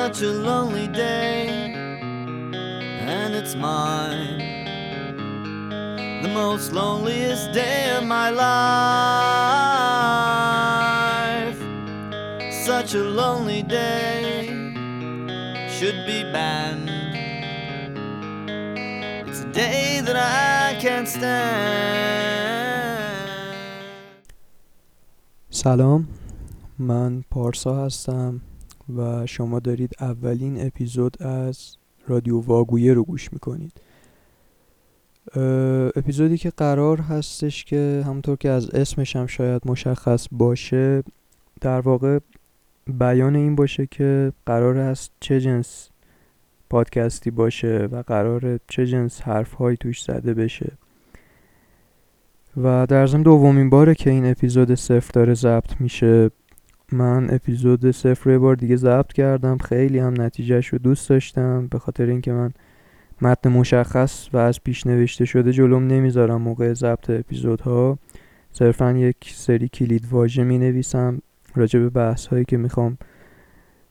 such a lonely day, and it's mine. The most loneliest day of my life. Such a lonely day should be banned. It's a day that I can't stand. سلام من پارسا هستم و شما دارید اولین اپیزود از رادیو واگویه رو گوش می‌کنید. اپیزودی که قرار هستش که همونطور که از اسمش هم شاید مشخص باشه در واقع بیان این باشه که قرار است چه جنس پادکستی باشه و قرار چه جنس حرف هایی توش زده بشه. و در ضمن دومین باره که این اپیزود صفر داره ضبط میشه من اپیزود صفر رو بار دیگه ضبط کردم. خیلی هم نتیجهش رو دوست داشتم. به خاطر اینکه من متن مشخص و از پیش نوشته شده جلوم نمی‌ذارم موقع ضبط اپیزودها. صرفا یک سری کلید واژه می نویسم راجع به بحث هایی که می‌خوام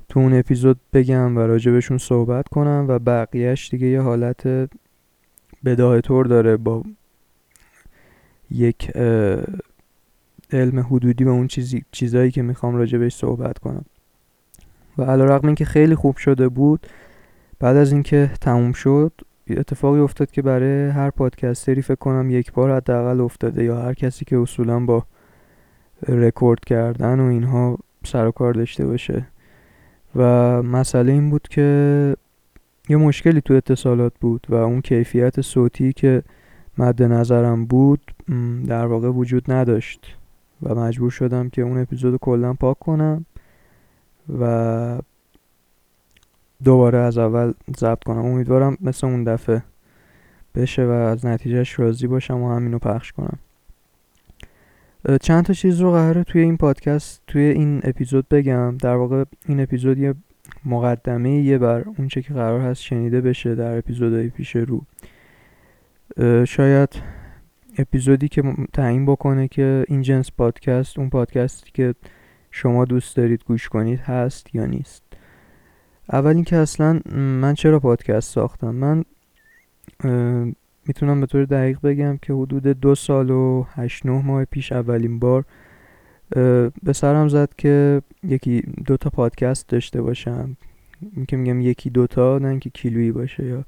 تو اون اپیزود بگم و راجع بهشون صحبت کنم و بقیهش دیگه یه حالت بداه طور داره با یک علم حدودی و اون چیزی چیزایی که می‌خوام راجع بهش صحبت کنم. و علا رقم اینکه خیلی خوب شده بود بعد از اینکه تموم شد اتفاقی افتاد که برای هر پادکستری فکر کنم یک بار حداقل افتاده یا هر کسی که اصولا با رکورد کردن و اینها سر و کار داشته باشه. و مسئله این بود که یه مشکلی تو اتصالات بود و اون کیفیت صوتی که مد نظرم بود در واقع وجود نداشت. و مجبور شدم که اون اپیزود کلا پاک کنم و دوباره از اول ضبط کنم. امیدوارم مثل اون دفعه بشه و از نتیجهش راضی باشم و همینو پخش کنم. چند تا چیز رو قراره توی این پادکست توی این اپیزود بگم. در واقع این اپیزود یه مقدمه یه بر اونچه که قرار هست شنیده بشه در اپیزودهای پیش رو. شاید اپیزودی که تعیین بکنه که این جنس پادکست اون پادکستی که شما دوست دارید گوش کنید هست یا نیست. اول اینکه اصلا من چرا پادکست ساختم؟ من می‌تونم به طور دقیق بگم که حدود دو سال و هشت نه ماه پیش اولین بار به سرم زد که یکی دوتا پادکست داشته باشم. که میگم یکی دوتا نه اینکه کیلویی باشه یا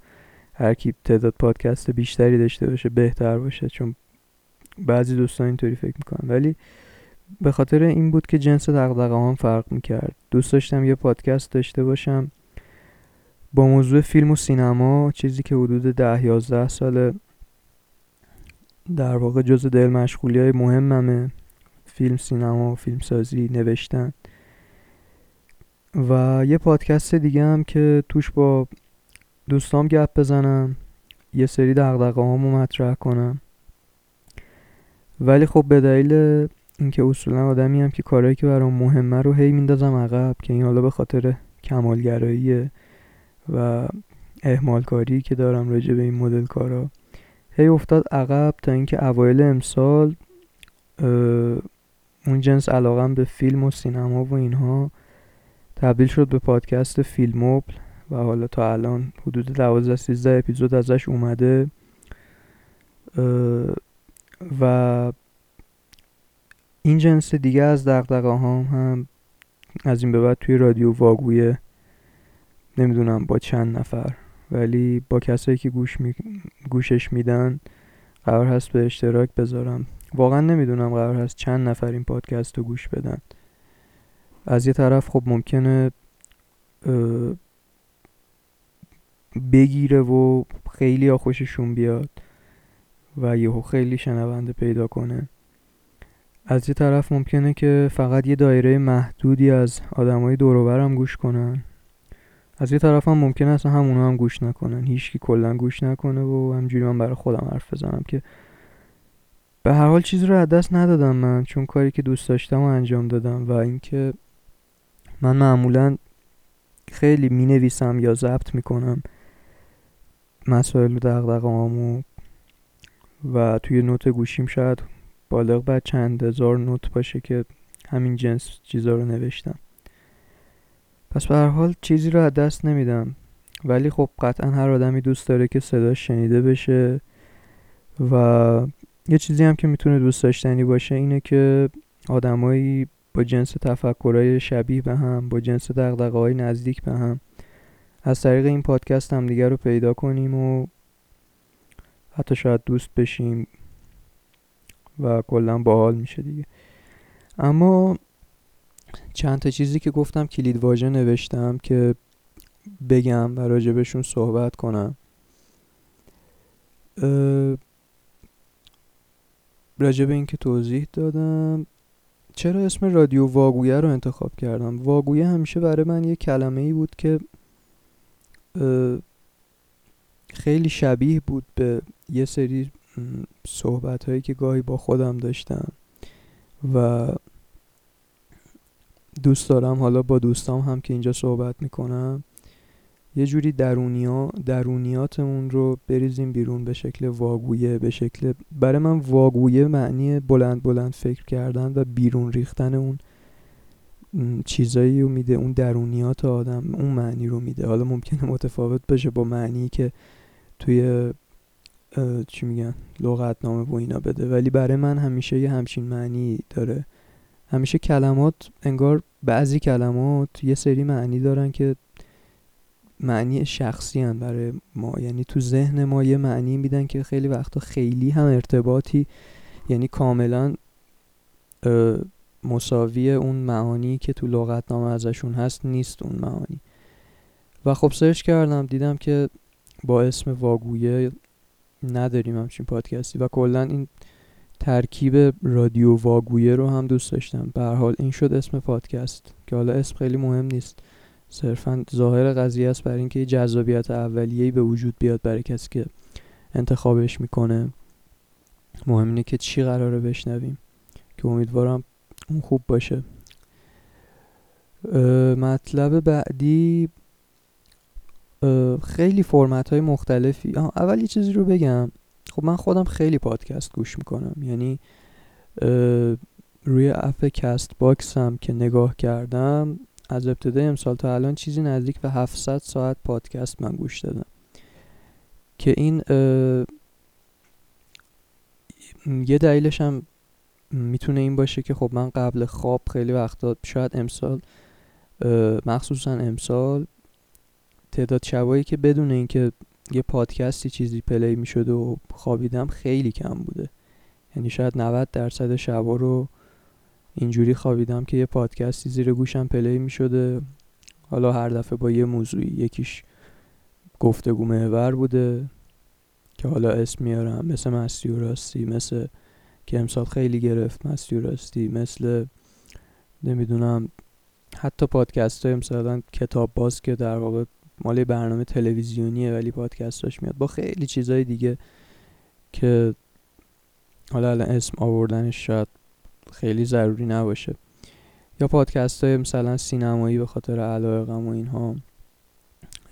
هر کی تعداد پادکست بیشتری داشته باشه بهتر باشه چون بعضی دوستان اینطوری فکر می‌کنن. ولی به خاطر این بود که جنس دغدغه هم فرق می‌کرد. دوست داشتم یه پادکست داشته باشم با موضوع فیلم و سینما چیزی که حدود ده یازده سال در واقع جز دل مشغولی های مهممه. فیلم سینما فیلم سازی نوشتن. و یه پادکست دیگه هم که توش با دوستام گپ بزنم. یه سری دقدقه هامو مطرح کنم. ولی خب به دلیل اینکه اصولا آدمی هم که کارهایی که برام مهمه رو هی میندازم عقب که این حالا به خاطر کمالگرایی و اهمال کاری که دارم راجع به این مدل کارا هی افتاد عقب تا اینکه اوایل امسال اون جنس علاقم به فیلم و سینما و اینها تبدیل شد به پادکست فیلموبل. و حالا تا الان حدود 12 13 اپیزود ازش اومده. و این جنس دیگه از دقدقه هم هم از این به بعد توی رادیو واگویه. نمی‌دونم با چند نفر. ولی با کسایی که گوش می... گوشش میدن قرار هست به اشتراک بذارم. واقعا نمی‌دونم قرار هست چند نفر این پادکست رو گوش بدن. از یه طرف خب ممکنه بگیره و خیلی خوششون بیاد و یهو خیلی شنونده پیدا کنه. از یه طرف ممکنه که فقط یه دایره محدودی از آدمای دوروبرم گوش کنن. از یه طرف هم ممکنه اصلا همونا هم گوش نکنن. هیچکی کلا گوش نکنه و همجوری من برای خودم حرف بزنم که به هر حال چیزی رو از دست ندادم من چون کاری که دوست داشتم و انجام دادم و اینکه من معمولا خیلی می نویسم یا ضبط می کنم مسائل و دقدقه و توی نوت گوشیم شاید بالغ بر چند هزار نوت باشه که همین جنس چیزا رو نوشتم. پس به هر حال چیزی رو از دست نمیدم. ولی خب قطعا هر آدمی دوست داره که صداش شنیده بشه و یه چیزی هم که می‌تونه دوست داشتنی باشه اینه که آدمایی با جنس تفکرهای شبیه به هم با جنس دقدقه های نزدیک به هم از طریق این پادکست هم دیگر رو پیدا کنیم و حتی شاید دوست بشیم و کلا باحال میشه دیگه. اما چند تا چیزی که گفتم کلید واژه نوشتم که بگم و راجبشون صحبت کنم. راجب این که توضیح دادم چرا اسم رادیو واگویه رو انتخاب کردم؟ واگویه همیشه برای من یه کلمه ای بود که خیلی شبیه بود به یه سری صحبت هایی که گاهی با خودم داشتم و دوست دارم حالا با دوستام هم که اینجا صحبت می‌کنم یه جوری درونیا درونیاتمون رو بریزیم بیرون به شکل واگویه به شکل برای من واگویه معنی بلند بلند فکر کردن و بیرون ریختن اون چیزایی رو میده اون درونیات آدم اون معنی رو میده. حالا ممکنه متفاوت بشه با معنی که توی چی میگن لغتنامه و اینا بده. ولی برای من همیشه یه همچین معنی داره. همیشه کلمات انگار بعضی کلمات یه سری معنی دارن که معنی شخصی هم برای ما. یعنی تو ذهن ما یه معنی میدن که خیلی وقتا خیلی هم ارتباطی یعنی کاملا مساوی اون معانی که تو لغتنامه ازشون هست نیست اون معانی. و خب سرچ کردم دیدم که با اسم واگویه نداریم همچین پادکستی و کلا این ترکیب رادیو واگویه رو هم دوست داشتم. به حال این شد اسم پادکست که حالا اسم خیلی مهم نیست. صرفا ظاهر قضیه است برای اینکه جذابیت اولیه‌ای به وجود بیاد برای کسی که انتخابش می‌کنه. مهم اینه که چی قراره بشنویم. که امیدوارم اون خوب باشه. مطلب بعدی خیلی فرمت های مختلفی اول یه چیزی رو بگم. خب من خودم خیلی پادکست گوش می‌کنم. یعنی روی اپ Castbox هم که نگاه کردم از ابتدای امسال تا الان چیزی نزدیک به 700 ساعت پادکست من گوش دادم. که این یه دلیلش هم می‌تونه این باشه که خب من قبل خواب خیلی وقتا شاید امسال مخصوصا امسال تعداد شبایی که بدون اینکه یه پادکستی چیزی play می‌شد و خوابیدم خیلی کم بوده. یعنی شاید 90 درصد شبا رو اینجوری خوابیدم که یه پادکستی زیر گوشم play می شده حالا هر دفعه با یه موضوعی یکیش گفتگو محور بوده که حالا اسم میارم مثل مستی و راستی مثل که امسال خیلی گرفت مستی راستی مثل نمی‌دونم حتی پادکست های مثلا کتاب باز که در واقع مال برنامه تلویزیونیه ولی پادکستاش میاد با خیلی چیزای دیگه که حالا الان اسم آوردنش شاید خیلی ضروری نباشه. یا پادکست های مثلا سینمایی به خاطر علایقم و اینها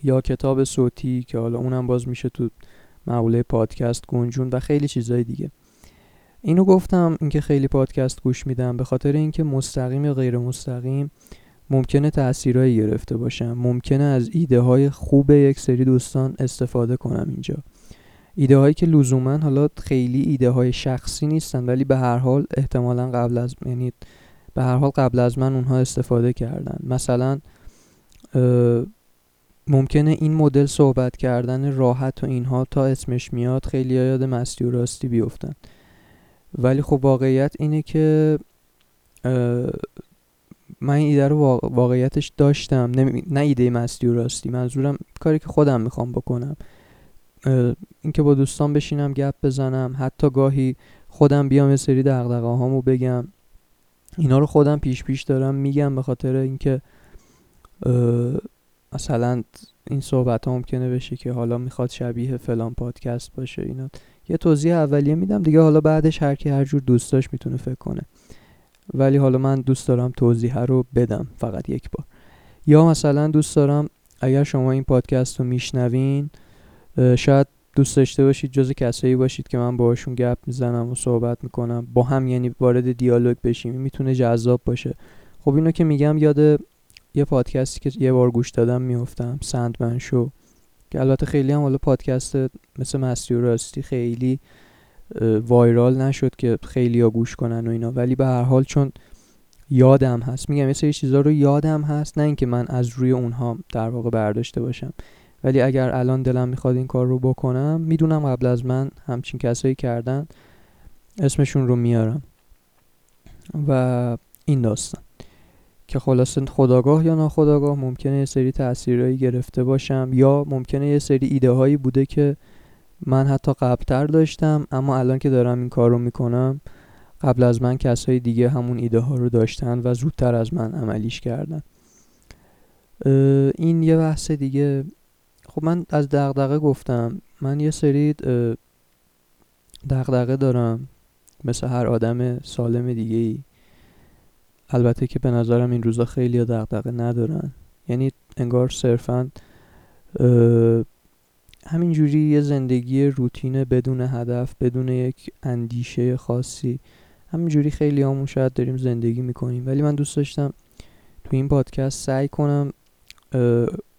یا کتاب صوتی که حالا اونم باز میشه تو مقوله پادکست گنجون و خیلی چیزهای دیگه. اینو گفتم اینکه خیلی پادکست گوش میدم به خاطر اینکه مستقیم یا غیر مستقیم ممکنه تاثیرایی گرفته باشم. ممکنه از ایده های خوب یک سری دوستان استفاده کنم اینجا. ایده هایی که لزوما حالا خیلی ایده های شخصی نیستن ولی به هر حال احتمالا قبل از یعنی به هر حال قبل از من اونها استفاده کردن. مثلا ممکنه این مدل صحبت کردن راحت و اینها تا اسمش میاد خیلی یاد مستی و راستی بیفتن. ولی خب واقعیت اینه که من این ایده رو واقعیتش داشتم. نه ایده مستی و راستی. منظورم کاری که خودم می‌خوام بکنم. اینکه با دوستان بشینم گپ بزنم حتی گاهی خودم بیام یه سری دغدغه هامو بگم. اینا رو خودم پیش پیش دارم میگم به خاطر اینکه مثلا این صحبت ها ممکنه بشه که حالا می‌خواد شبیه فلان پادکست باشه اینا. یه توضیح اولیه میدم. دیگه حالا بعدش هر کی هر جور دوست می‌تونه فکر کنه. ولی حالا من دوست دارم توضیح رو بدم فقط یک بار. یا مثلا دوست دارم اگر شما این پادکست رو میشنوین شاید دوست داشته باشید جز کسایی باشید که من باهاشون گپ می‌زنم و صحبت می‌کنم با هم یعنی وارد دیالوگ بشیم. می‌تونه جذاب باشه. خب اینو که میگم یاد یه پادکستی که یه بار گوش دادم میفتم سندمن شو. که البته خیلی هم حالا پادکست مثل مستی و راستی خیلی وایرال نشد که خیلی ها گوش کنن و اینا. ولی به هر حال چون یادم هست میگم یه سری چیزا رو یادم هست نه اینکه من از روی اونها در واقع برداشته باشم. ولی اگر الان دلم می‌خواد این کار رو بکنم می‌دونم قبل از من همچین کسایی کردن اسمشون رو میارم. و این داستان. که خلاصه خداگاه یا ناخداگاه ممکنه یه سری تاثیرهایی گرفته باشم یا ممکنه یه سری ایده هایی بوده که من حتی قبلتر داشتم اما الان که دارم این کار رو می‌کنم قبل از من کسای دیگه همون ایده ها رو داشتن و زودتر از من عملیش کردن. این یه بحث دیگه. خب من از دغدغه گفتم. من یه سری دغدغه دارم. مثل هر آدم سالم دیگه ای البته که به نظرم این روزا خیلی دغدغه ندارن. یعنی انگار صرفا همینجوری یه زندگی روتین بدون هدف بدون یک اندیشه خاصی همینجوری خیلی همون شاید داریم زندگی می‌کنیم. ولی من دوست داشتم تو این پادکست سعی کنم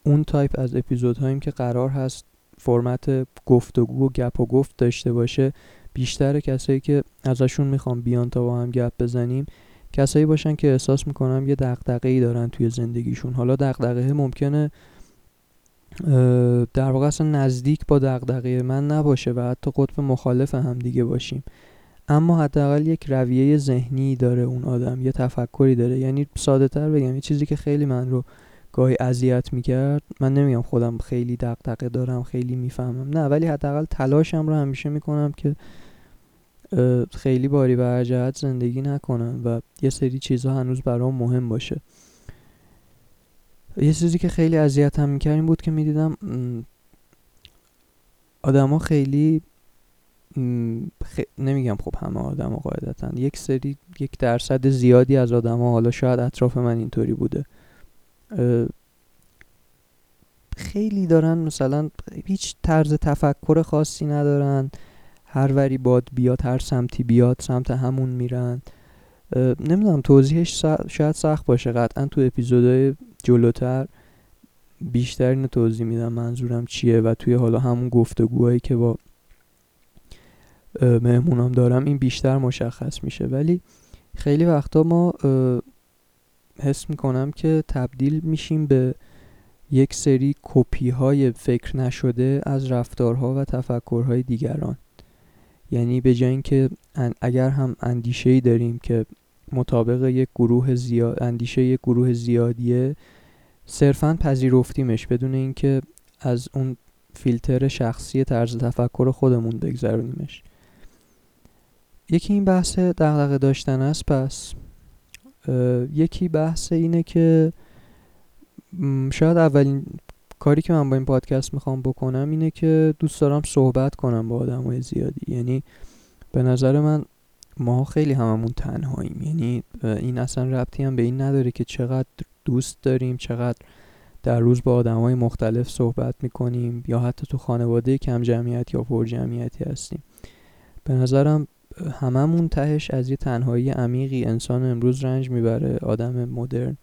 اون تایپ از اپیزودهاییم که قرار هست فرمت گفتگو و گپ و گفت داشته باشه بیشتر کسایی که ازشون می‌خوام بیان تا با هم گپ بزنیم کسایی باشن که احساس می‌کنم یه دقدقه ای دارن توی زندگیشون. حالا دقدقه ممکنه در واقع اصلا نزدیک با دقدقه من نباشه و حتی قطب مخالف هم دیگه باشیم. اما حداقل یک رویه ذهنی داره اون آدم یه تفکری داره. یعنی ساده تر بگم یه چیزی که خیلی من رو گاهی اذیت می‌کرد من نمیگم خودم خیلی دقدقه دارم خیلی می‌فهمم نه. ولی حداقل تلاشم رو همیشه می‌کنم که خیلی باری و جهت زندگی نکنم و یه سری چیزها هنوز برام مهم باشه. یه چیزی که خیلی اذیتم می‌کرد این بود که می‌دیدم آدما خیلی نمیگم خب همه آدم قاعدتا یک سری یک درصد زیادی از آدما حالا شاید اطراف من اینطوری بوده. خیلی دارن مثلا هیچ طرز تفکر خاصی ندارن. هر وری باد بیاد هر سمتی بیاد سمت همون میرن. نمی‌دونم توضیحش شاید سخت باشه. قطعا تو اپیزودهای جلوتر بیشتر اینو توضیح میدم منظورم چیه و توی حالا همون گفتگوهایی که با مهمونام دارم این بیشتر مشخص میشه. ولی خیلی وقتا ما حس می‌کنم که تبدیل میشیم به یک سری کپی های فکر نشده از رفتارها و تفکرهای دیگران. یعنی به جای اینکه اگر هم اندیشه ای داریم که مطابق یک گروه زیاد اندیشه یک گروه زیادیه صرفا پذیرفتیمش بدون اینکه از اون فیلتر شخصی طرز تفکر خودمون بگذرونیمش. یکی این بحث دغدغه داشتن است پس یکی بحث اینه که شاید اولین کاری که من با این پادکست می‌خوام بکنم اینه که دوست دارم صحبت کنم با آدم های زیادی. یعنی به نظر من ما خیلی هممون تنهاییم. یعنی این اصلا ربطی هم به این نداره که چقدر دوست داریم چقدر در روز با آدم های مختلف صحبت می‌کنیم یا حتی تو خانواده کم جمعیت یا پر جمعیتی هستیم. به نظرم هممون تهش از یه تنهایی عمیقی انسان امروز رنج می‌بره آدم مدرن.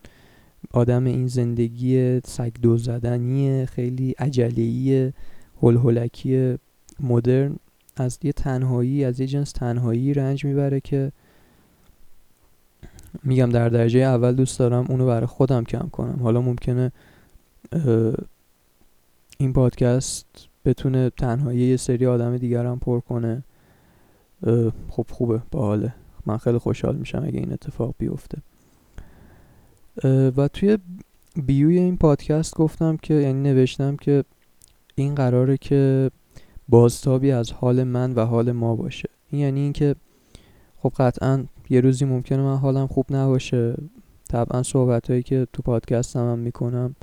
آدم این زندگی سگ دو زدنی خیلی عجلهی هلهلکی مدرن از یه تنهایی از یه جنس تنهایی رنج می‌بره که میگم در درجه اول دوست دارم اونو برای خودم کم کنم. حالا ممکنه این پادکست بتونه تنهایی یه سری آدم دیگرم پر کنه. خب خوبه باحاله. من خیلی خوشحال میشم اگه این اتفاق بیفته. و توی بیوی این پادکست گفتم که یعنی نوشتم که این قراره که بازتابی از حال من و حال ما باشه. این یعنی اینکه خب قطعا یه روزی ممکنه من حالم خوب نباشه. طبعا صحبت هایی که تو پادکست هم می‌کنم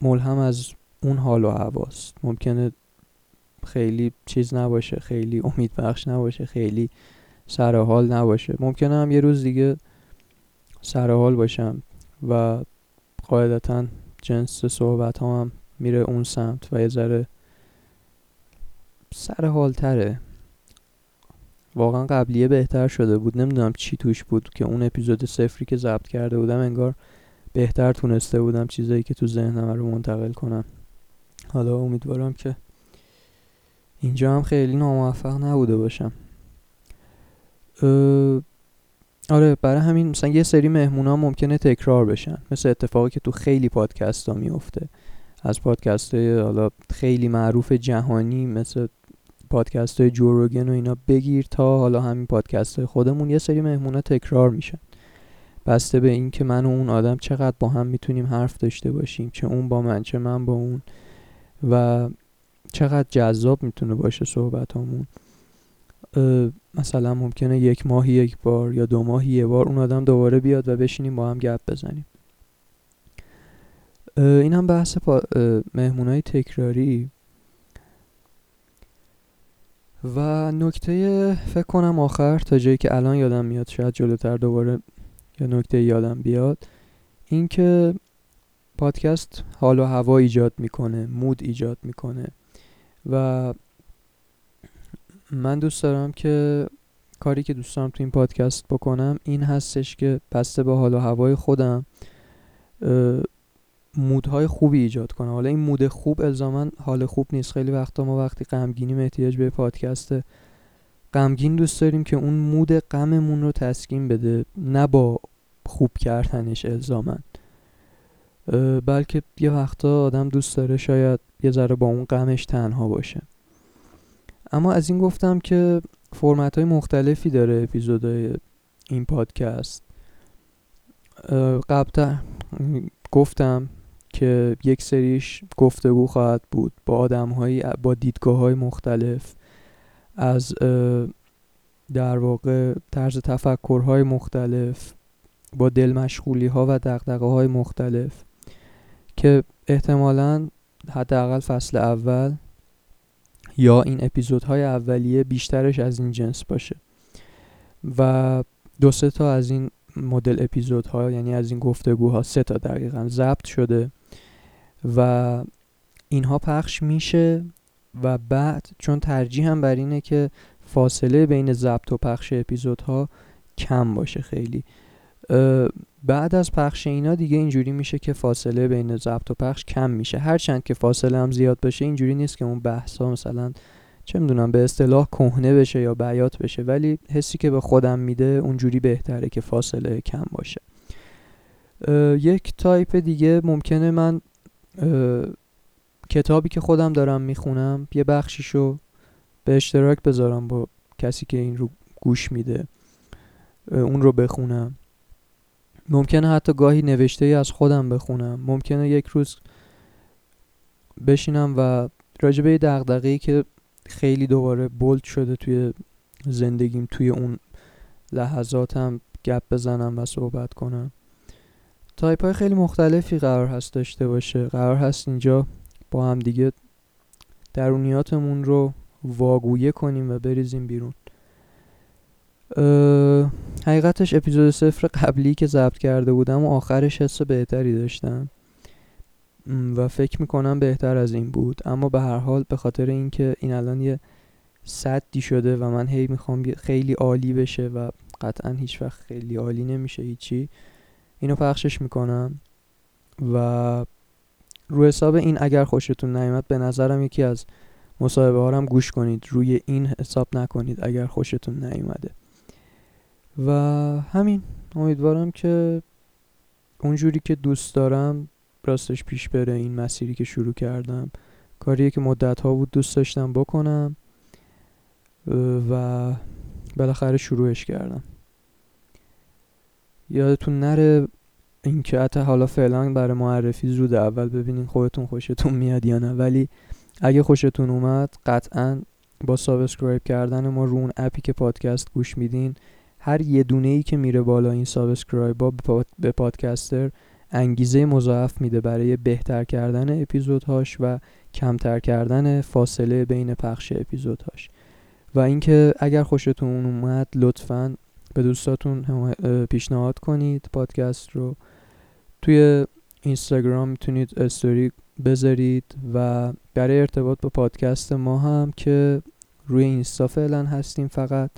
ملهم از اون حال و هواست. ممکنه خیلی چیز نباشه خیلی امید بخش نباشه خیلی سر حال نباشه. ممکنه هم یه روز دیگه سر حال باشم و قاعدتا جنس صحبت هم میره اون سمت و یه ذره سر حال تره. واقعا قبلیه بهتر شده بود. نمی‌دونم چی توش بود که اون اپیزود صفری که ضبط کرده بودم انگار بهتر تونسته بودم چیزایی که تو ذهنم رو منتقل کنم. حالا امیدوارم که اینجا هم خیلی ناموفق نبوده باشم. آره برای همین مثلا یه سری مهمون ها ممکنه تکرار بشن. مثل اتفاقی که تو خیلی پادکست ها میفته از پادکست های حالا خیلی معروف جهانی مثل پادکست های جوروگن و اینا بگیر تا حالا همین پادکست های خودمون یه سری مهمون ها تکرار میشن. بسته به این که من و اون آدم چقدر با هم می‌تونیم حرف داشته باشیم. چه اون با من چه من با اون. و چقدر جذاب می‌تونه باشه صحبت همون مثلا ممکنه یک ماهی یک بار یا دو ماهی یه بار اون آدم دوباره بیاد و بشینیم با هم گپ بزنیم. این هم بحث مهمونای تکراری. و نکته فکر کنم آخر تا جایی که الان یادم میاد شاید جلوتر دوباره یا نکته یادم بیاد اینکه پادکست حال و هوا ایجاد می‌کنه مود ایجاد می‌کنه. و من دوست دارم که کاری که دوست دارم تو این پادکست بکنم این هستش که بسته به حال و هوای خودم مودهای خوبی ایجاد کنم. حالا این مود خوب الزاما حال خوب نیست. خیلی وقتا ما وقتی غمگینیم احتیاج به پادکست غمگین دوست داریم که اون مود غممون رو تسکین بده. نه با خوب کردنش الزاما. بلکه یه وقتا آدم دوست داره شاید یه ذره با اون غمش تنها باشه. اما از این گفتم که فرمت های مختلفی داره اپیزودهای این پادکست. قبل گفتم که یک سریش گفتگو خواهد بود با آدم با دیدگاه های مختلف از در واقع طرز تفکرهای مختلف با دل ها و دقدقه های مختلف که احتمالا حداقل فصل اول یا این اپیزودهای اولیه بیشترش از این جنس باشه. و دو سه تا از این مدل اپیزودها یعنی از این گفتگوها سه تا دقیقا ضبط شده و اینها پخش میشه و بعد چون ترجیح هم بر اینه که فاصله بین ضبط و پخش اپیزودها کم باشه خیلی. بعد از پخش اینا دیگه اینجوری میشه که فاصله بین ضبط و پخش کم میشه. هرچند که فاصله هم زیاد باشه اینجوری نیست که اون بحثا مثلا چه می‌دونم به اصطلاح کهنه بشه یا بیات بشه ولی حسی که به خودم میده اونجوری بهتره که فاصله کم باشه. یک تایپ دیگه ممکنه من کتابی که خودم دارم می‌خونم یه بخشیشو به اشتراک بذارم با کسی که این رو گوش میده اون رو بخونم. ممکنه حتی گاهی نوشته ای از خودم بخونم. ممکنه یک روز بشینم و راجبه ای که خیلی دوباره bold شده توی زندگیم توی اون لحظاتم گپ بزنم و صحبت کنم. تایپ های خیلی مختلفی قرار هست داشته باشه. قرار هست اینجا با هم دیگه درونیاتمون رو واگویه کنیم و بریزیم بیرون. حقیقتش اپیزود صفر قبلی که ضبط کرده بودم و آخرش حس بهتری داشتم. و فکر می‌کنم بهتر از این بود. اما به هر حال به خاطر اینکه این الان یه صدی شده و من هی می‌خوام خیلی عالی بشه و قطعا هیچ وقت خیلی عالی نمیشه هیچی اینو پخشش می‌کنم. و رو حساب این اگر خوشتون نیومد به نظرم یکی از مصاحبه هارم گوش کنید. روی این حساب نکنید اگر خوشتون نیومده. و همین. امیدوارم که اونجوری که دوست دارم راستش پیش بره این مسیری که شروع کردم. کاریه که مدت ها بود دوست داشتم بکنم. و بالاخره شروعش کردم. یادتون نره اینکه حتی حالا فعلا برای معرفی زوده اول ببینین خودتون خوشتون میاد یا نه. ولی اگه خوشتون اومد قطعا با subscribe کردن ما رو اون اپی که پادکست گوش میدین هر یه دونه ای که میره بالا این subscribe به podcaster انگیزه مضاعف میده برای بهتر کردن اپیزودهاش و کمتر کردن فاصله بین پخش اپیزودهاش. و اینکه اگر خوشتون اومد لطفا به دوستاتون پیشنهاد کنید پادکست رو. توی اینستاگرام می‌تونید استوری بذارید و برای ارتباط با پادکست ما هم که روی اینستا فعلا هستیم فقط.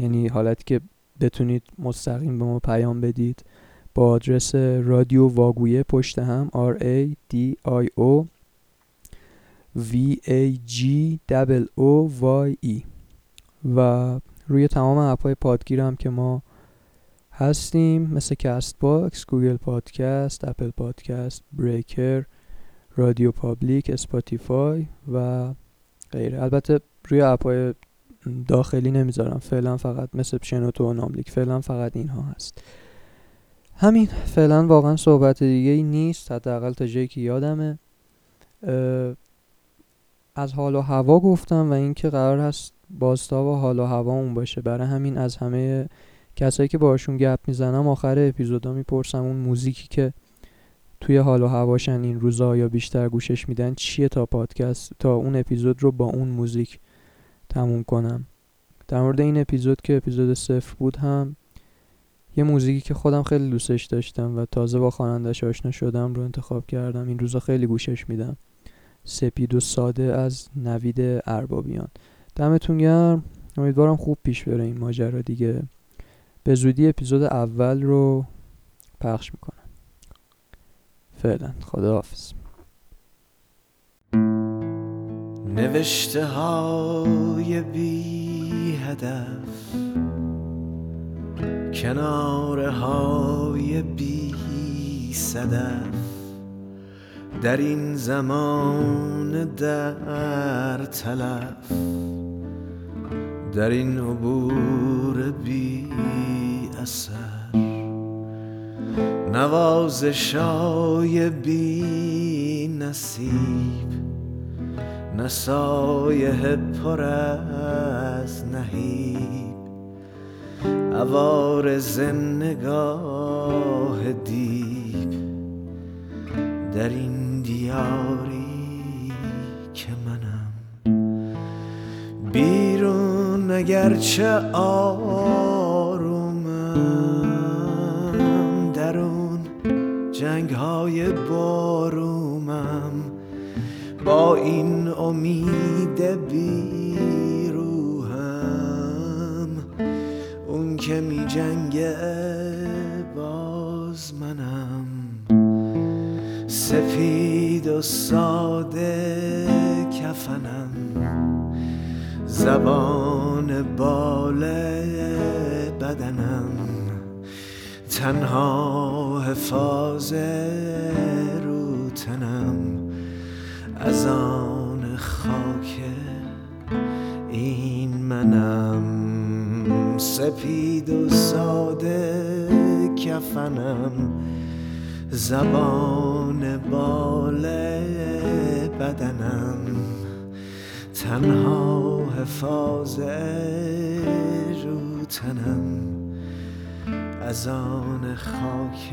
یعنی حالتی که بتونید مستقیم به ما پیام بدید. با آدرس رادیو واگویه پشت هم R A D I O V A G O Y E. و روی تمام اپهای پادگیر هم که ما هستیم مثل Castbox، Google Podcast، Apple Podcast، Breaker، RadioPublic، Spotify و غیره. البته روی اپهای داخلی نمی‌ذارم. فعلا فقط مثل شنوتو و ناملیک. فعلا فقط اینها هست. همین. فعلا واقعا صحبت دیگه ای نیست. حداقل تا جایی که یادمه. از حال و هوا گفتم و اینکه قرار هست بازتاب و حال و هوا اون باشه. برای همین از همه کسایی که باشون گپ می‌زنم آخر اپیزودا می‌پرسم اون موزیکی که توی حال و هواشن این روزا یا بیشتر گوشش میدن چیه تا پادکست تا اون اپیزود رو با اون موزیک تموم کنم. در مورد این اپیزود که اپیزود صفر بود هم یه موزیکی که خودم خیلی دوستش داشتم و تازه با خوانندش آشنا شدم رو انتخاب کردم. این روزا خیلی گوشش میدم. سپید و ساده از نوید اربابیان. دمتون گرم. امیدوارم خوب پیش بره این ماجرا دیگه. به زودی اپیزود اول رو پخش می‌کنم. فعلا. خداحافظ. نوشته های بی هدف کناره های بی صدف. در این زمان در تلف در این عبور بی اثر. نوازشای بی نصیب. نسایه پر از نهیب. عوارز نگاه دیب در این دیاری که منم. بیرون اگرچه آرومم درون جنگ های بارومم با این امید بیروهم اون که می جنگه باز منم. سفید و ساده کفنم. زبان باله بدنم. تنها حفاظ رو تنم. از آن خاک این منم سپید و ساده کفنم. زبان باله بدنم تنها حفاظ رو تنم. از آن خاک